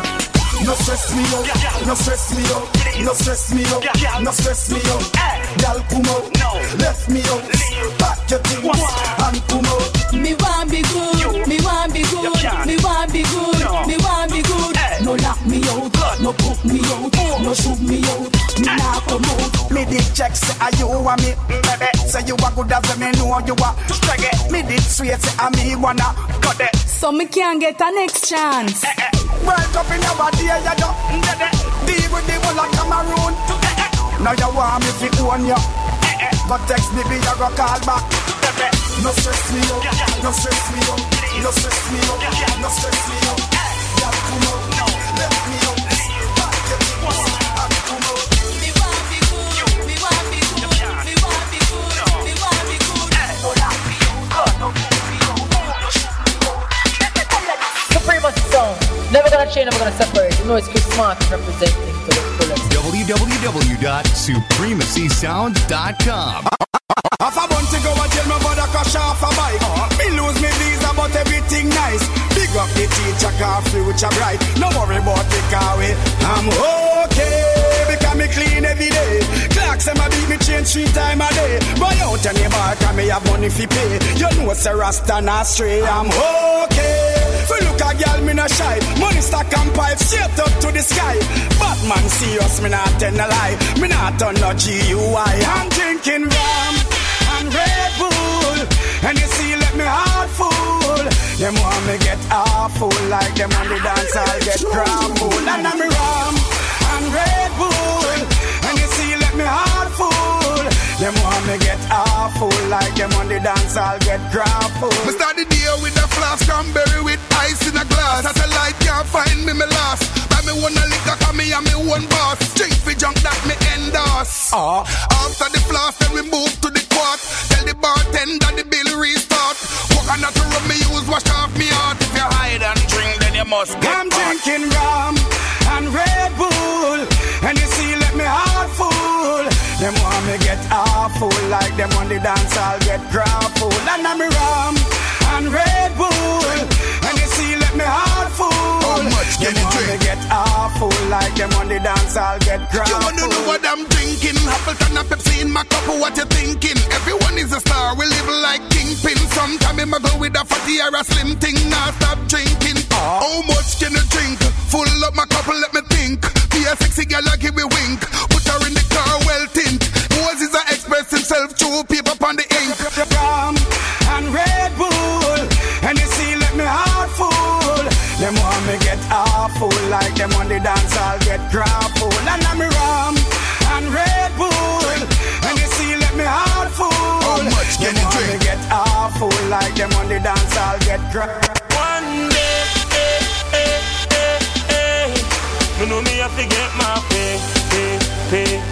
No stress me out, no stress me out, no stress me out, no stress me out. Y'all come out, left me out. Pack your things and come out. Me want be good, me want be good, me want be good, No lock me out, no put me out, no shoot me out, me nah come out. Me did check say are you a me, baby. Say you a good as me know you a struggle. Me did sweet say a me wanna cut it. So me can't get a next chance. Eh, eh, eh. World Cup in your body, you don't deal with the whole of Cameroon. Now you want me to own you, but text me, be you go call back. No stress me out, no stress me out, no stress me out, no stress me out. Never gonna change, never gonna separate. You know it's Chris Martin representing to the fullest. www.supremacysound.com. Half a month ago, I tell my brother crash off a bike. Uh-huh. Me lose me visa, but everything nice. Big up the teacher, car future bright. No worry about the car way. I'm okay because me clean every day. Clocks and my beat me change three time a day. Buy out any bar, cause me have money fi pay. You know it's a rasta not stray. I'm okay. For look a girl, me not shy. Money stack and pipe straight up to the sky. Batman see us, me not tell a lie. Me not turn no GUI. I'm drinking rum and Red Bull. And you see, let me heart full. Them want me get awful like them on the dance, I'll get grappled. And I'm rum and Red Bull. And you see, let me heart. Them want me get awful like them on the dance, I'll get grappled. Me start the day with a flask cranberry with ice in a glass. Satellite can't find me, me last. Buy me one a liquor, cause me and me one boss. Drink for junk that me endorse. Uh. After the flask, then we move to the quart. Tell the bartender the bill restart. Coconut to rub me use, wash off me heart. If you hide and drink, then you must get I'm caught. drinking rum and Red Bull. Them want me get awful like them on the dance, I'll get grappled. And I'm rum and Red Bull. And you see, let me heart full. How much can them you want drink? me get awful like them on the dance, I'll get You wanna know what I'm drinking? Appleton and Pepsi in my cup, what you thinking? Everyone is a star, we live like kingpin. Sometime I'ma go with a fatty or a slim thing, now stop drinking. Uh-huh. How much can you drink? Full up my cup, let me think. Be a sexy girl, I give me wink. Put her in 12 two paper on the ink. Gum and Red Bull, and you see, let me heart full. Them want me get awful, like them on the dance, I'll get grappled. And I'm rum and Red Bull, and you see, let me heart full. How much can you drink? Me get awful, like them on the dance, I'll get grappled. One day, eh, know eh, eh, eh. No, me, I forget my pay, pay, pay.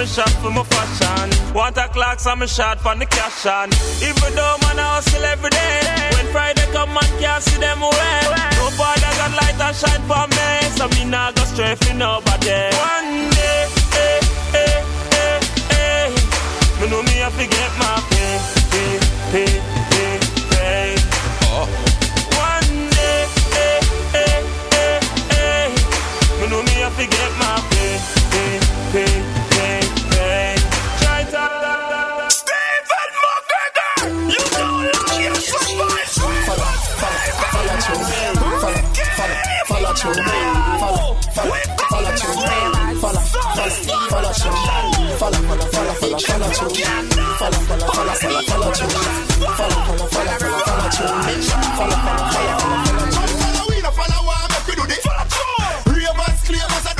Me shot for my fashion. Want a clocks, I'm a shot for the cash on. Even though man I hustle every day. When Friday come, man can't see them away. No father got light and shine for me. So me nah go stray for nobody. One day, eh, eh, eh, eh. Me know me have to get my pay, pay, pay, pay, pay. One day, eh, eh, eh, eh. Me know me have to my pay, pay, pay. Try to Stephen McGregor, you know like you survive. Follow, follow, follow through, follow, follow, follow through, follow, follow, follow through, follow, follow, follow through, follow, follow, follow, follow, follow through, follow, follow, follow, follow, follow through, follow, follow, follow, follow, follow through, follow, follow, follow, follow, follow through. Follow we, no follow one, make we do this. Ravens claim as I do this. If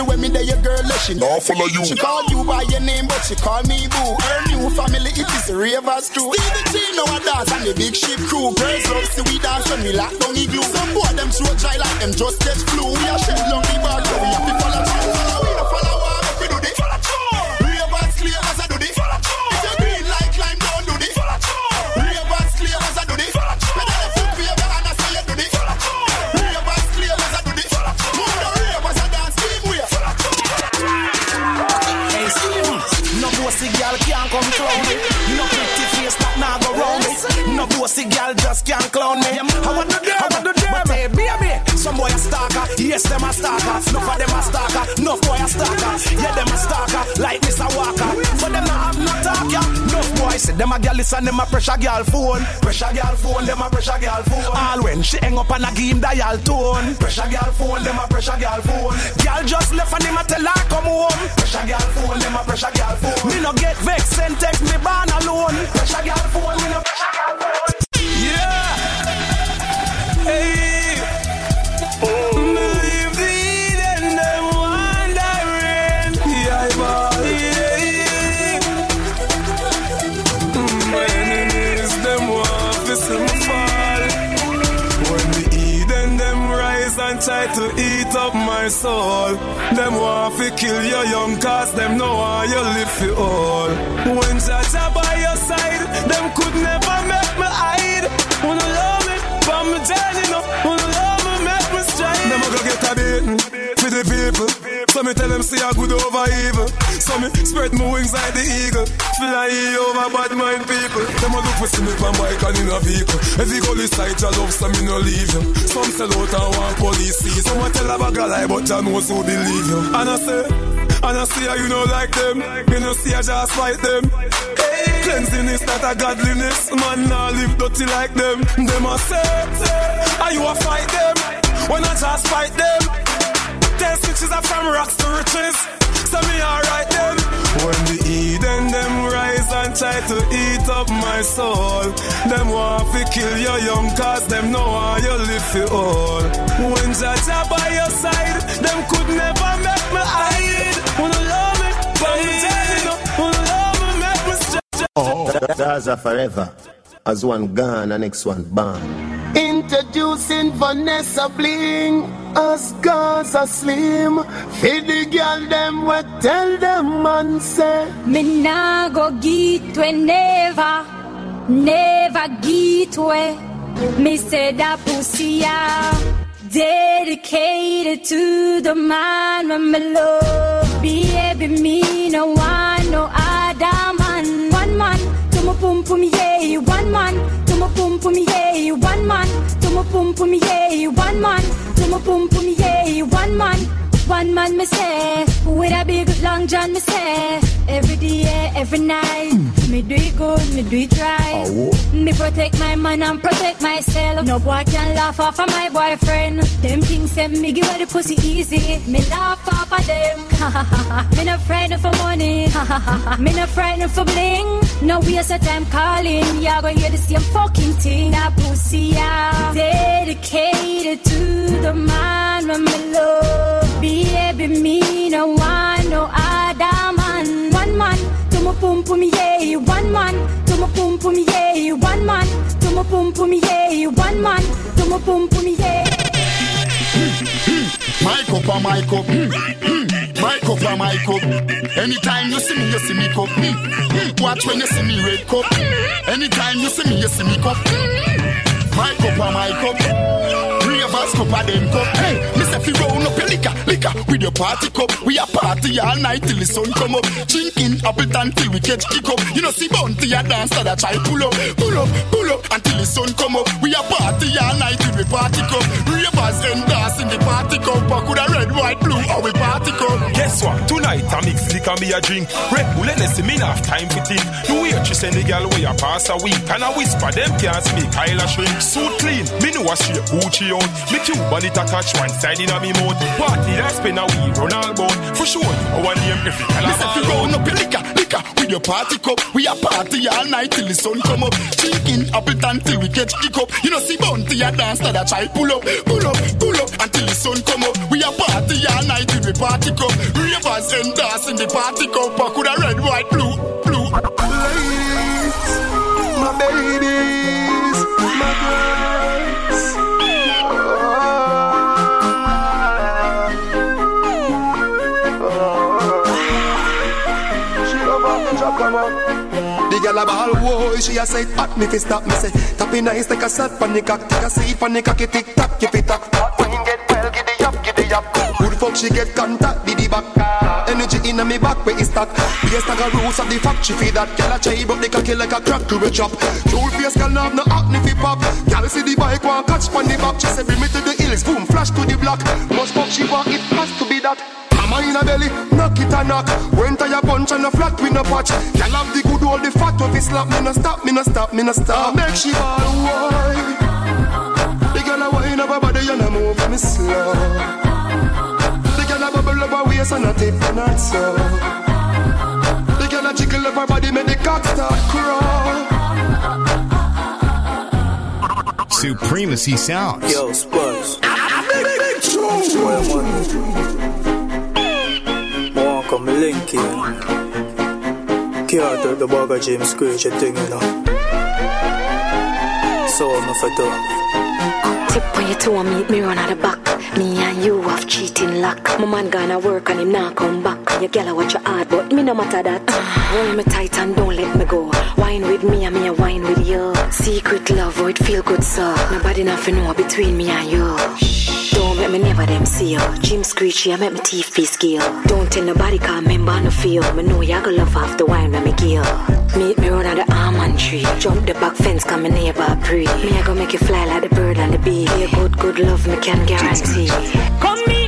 Everywhere me there, your girl, she Nah, follow you. She call you by your name, but she call me boo. Her new family, it is Ravers true. Stevie T know a dance and the big ship crew. Girls love see we dance when we lock down the glue. Some boy them throat dry like them just get flu. We are shed long the bag, so we have to. Follow Bossy girl just can't clown me. I want to do I want to do But hey, baby, some boy a stalker. Yes, them a stalker. Enough of them a stalker. Enough boy a stalker. Yeah, them a stalker. Like Mr. them a girl listen, them a pressure girl phone. Pressure girl phone, them a pressure girl phone. All when she hang up and a give him dial tone. Pressure girl phone, them a pressure girl phone. Girl just left and him a tell her come home. Pressure girl phone, them a pressure girl phone. Me no get vexed, send text me born alone. Pressure girl phone, me no pressure girl phone. Try to eat up my soul. Them want to kill your young cause them know how you live for all. When Jah Jah by your side, them could never make me hide. Wanna love me, but me journey no. Wanna a for the people. So me tell them see a good over evil. So me spread my wings like the eagle. Fly over bad mind people. Them a look for see me from bike and in a vehicle. Every goal is sight your love, so me no leave you. Some sell out and want police see. Some a tell a bag a lie, but you know so believe you. And I say, and I see how you know like them. You know see I just fight them. Hey. Cleansing is not a godliness. Man nah live dirty like them. Them a say, are you a fight them? When I just fight them. Ten switches are from rocks to riches. So me alright them. When the Eden them rise and try to eat up my soul. Them want to kill your young cause them know how you live for all. When Jah Jah by your side, them could never make me hide. Wanna love me, but make me stretch. Oh, Gaza forever. As one gone, and next one born. Introducing Vanessa Bling as Gaza Slim. Feed the girl them what tell them man say. Me nah go get we never, never get we. Me say that pussy ah, dedicated to the man when me love. Baby, me no want no other man. One man to my pum pum yeah, one man pum pum yeah, one man to my pum pum yeah, one man to my pum pum yeah, one man. One man me say, with a big long john me say, every day, every night, me do it good, me do it right. Ah, me protect my man and protect myself. No boy can laugh off of my boyfriend. Them things say me give her the pussy easy. Me laugh off of them. me not frightened for money. me not frightened for bling. No waste of time calling. Y'all gonna hear the same fucking thing. That pussy out. Dedicated to the man when me love. Baby, me no want no other man. One man, to my pum yeah, one man. To my pum pum yeah, one man. To my pum pum yeah, one man. To my pum pum yeah. Hmm, hmm. My cup my cup. My hmm, cup or my cup. Anytime you see me, you see me cup. Watch when you see me red cup. Anytime you see me, you see me cup. My cup my cup. Three of us cup them cup. Hey. Fi round up your liquor, liquor with your party cup. We a party all night till the sun come up. Drinking Appleton till we catch kick up. You know see bounty a dance that I try pull up, pull up, pull up until the sun come up. We a party all night till we party cup. Ravers and dance in the party cup. I could a red, white, blue, or we party cup. Guess what? Tonight I mix liquor me a drink. Red Bull and me not have time for think. The waitress and the girl where you pass a week. And I whisper them can't speak. Kyle a shrink. Suit clean. Me know a Gucci out. Me Cuban it attach one side in a me mouth. Party that spend a week run all bout. For sure, our name every. Listen, if you round up your liquor, liquor with your party cup, we a party all night till the sun come up. Drinking Appleton till we catch kick up. You know see bounty a dance that I try pull up, pull up, pull up until the sun come up. We a party all night till we party cup. Ravers and dance in the party cup. I could a red, white, blue, blue. Ladies, girl a ball, whoa, she a say hot me fi stop me say Tapping nice take a shot cock, take a seat pon the cocky tick tock, keep it up. When you get well, giddy up, giddy up. Good fuck she get contact, diddy back. Energy inna me back where it stack. Based on the roots of the factory feed that girl a chai but the cocky like a crack to a chop. Cool face girl have no acne fi pop. Girl see the bike one catch pon the back, she say bring me to the hills, boom flash to the block. Must fuck she want it has to be that. Mama in a belly, knock it a knock. Went to your punch and a flat with no patch. Girl have the good old the fat of it slap. Me no stop, me no stop, me no stop. Make she ball wide. The girl a wine up her body and a move me slow. The girl a bubble up her waist and a tip and her so. The girl a jiggle up her body, make the cock start crawl. Supremacy Sounds. Yo, Spurs. More come me link here. Can't take the bag of James Screech a thing, you know. So I'm for do. Tip on your toe and meet me run out the back. Me and you have cheating luck. My man gonna work and him not come back. Your girl watch your hard, but me no matter that. Hold me tight and don't let me go. Wine with me and me a wine with you. Secret love, oh it feel good so. Nobody nothing know between me and you. Make me never them see you. Jim screechy, I make me teeth be skill. Don't tell nobody cause member no feel. Me know you gonna love off the wine me gill. Meet me run on the almond tree. Jump the back fence, come me neighbor pre. Me I gonna make you fly like the bird and the bee. Be a good, good love, me can guarantee. Come me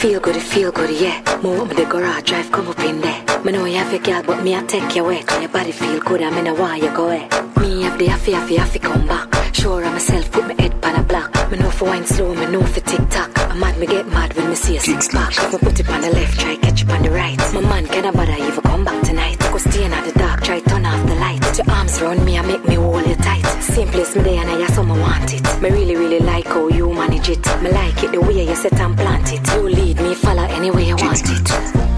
feel good, it feel good, it feel good, yeah. Move up the garage, drive, come up in there. Me know you have your girl, but me I take you away. Cause your body feel good, I mean, I want you go away. Me have the happy, happy, happy come back. Sure, I'm myself put my head pan a block. Me know for wine slow, me know for tick tock. I'm mad, me get mad when me see a six pack. I put it on the left, try catch it on the right. My man can't bother even come back tonight. Go stay in the dark, try turn off the light. Put your arms around me I make me hold you tight. Place me there and I just want it. Me really, really like how you manage it. Me like it the way you set and plant it. You lead me, follow any way you want it.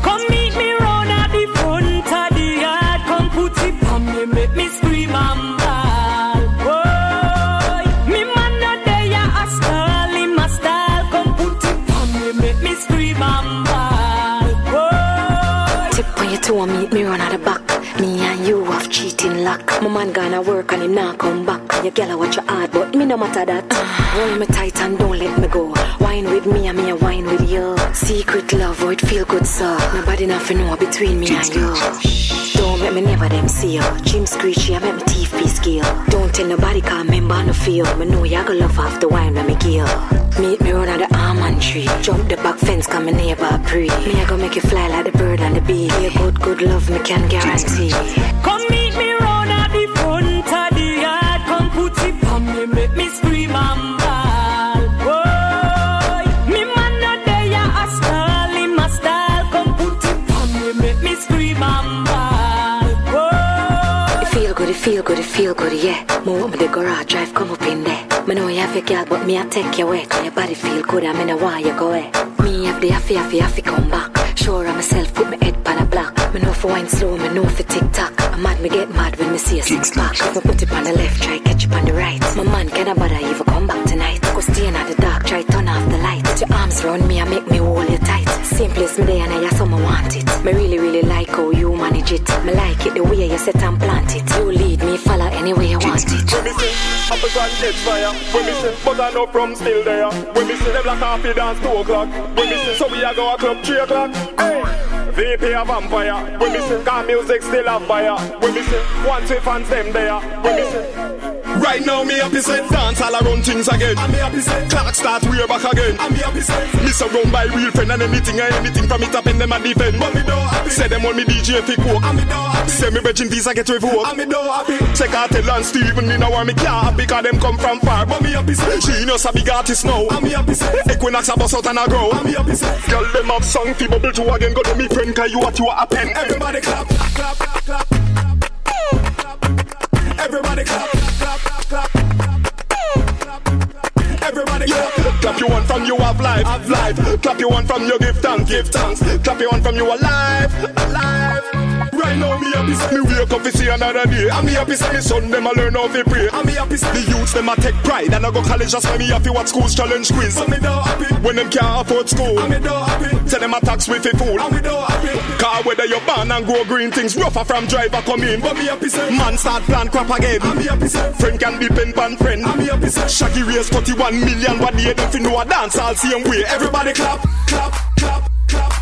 come meet me round at the front of the yard. Come put it on me, make me scream and bawl. Boy, me man not there, ya a style in my style. Come put it on me, make me scream and bawl. Boy. Tip on your toe and meet me run out the back. Me and you have cheating luck. My man gonna work and him not come back. Your girl a watch your hard, but me no matter that. Hold me tight and don't let me go. Wine with me and me a wine with you. Secret love, oh it feel good so. Nobody nothing know between me and you. Don't make me never them see you. Jim screechy, I make me teeth be skill. Don't tell nobody cause member no feel. Me know you gonna love the wine when me gill. Meet me run on the almond tree. Jump the back fence, come me neighbor pre. Me I gonna make you fly like the bird and the bee. Be a good, good love, me can guarantee. Come meet me round feel good, it feel good, yeah. Me want the garage drive, come up in there. Me know you have your girl, but me I take you away. Your body feel good, I mean I want you go away. Me have the happy, happy, happy come back. Sure of myself, put my head pan a block. Me know for wine slow, me know for tick tock. I'm mad, me get mad when me see a six pack. I put it on the left, try catch it on the right. My man can't bother even come back tonight. Go stay in the dark, try turn off the light. Put your arms around me and make me hold you tight. Same place me there and I some want it. Me really, really like how you manage it. Me like it the way you set and plant it. You lead me, follow any way you want it. When me say, apples and catch fire. When me but I know from still there. When me say, them like coffee dance two o'clock. When me say, so we a go a club three o'clock. Hey, VP a vampire. When me say, car music still a fire. When me say, one two fans them there. When me say. Right now, me happy say dance all around things again. I'm happy say clock start way back again. I'm happy say me surround by real friend and anything and anything from it up and them a defend. But me don't happy. Say them on me DJ fi coke. I'm me don't happy. Say me virgin visa get revoked. I'm me don't happy. Check out Tell and Steven me know where me can't happy cause them come from far. But me happy say she knows a big artist now. I'm happy say Equinox a bust out and a grow. I'm happy say girl them have song fi bubble to again. Go to me friend cause you what you a pen. Everybody clap, clap, clap, clap. Everybody clap, clap, clap, clap. Everybody clap. Clap you one from you have life, have life. Clap you one from you give thanks, give thanks. Clap you one from you alive, alive. Right now me happy say me wake up to see another day. I'm me happy say me son them a learn how to pray. I'm me happy say the youths them a take pride and I go college just when me happy what schools challenge quiz. But me don't happy when them can't afford school. I'm me don't happy. Tell them a tax with a fool. I'm me don't happy. Car whether you born and grow green things rougher from driver come in. But me happy say man start plant crop again. I'm me happy say friend can depend on friend. I'm me happy say Shaggy raise 31 million what day them fi know a dance all same way. Everybody clap, clap, clap, clap.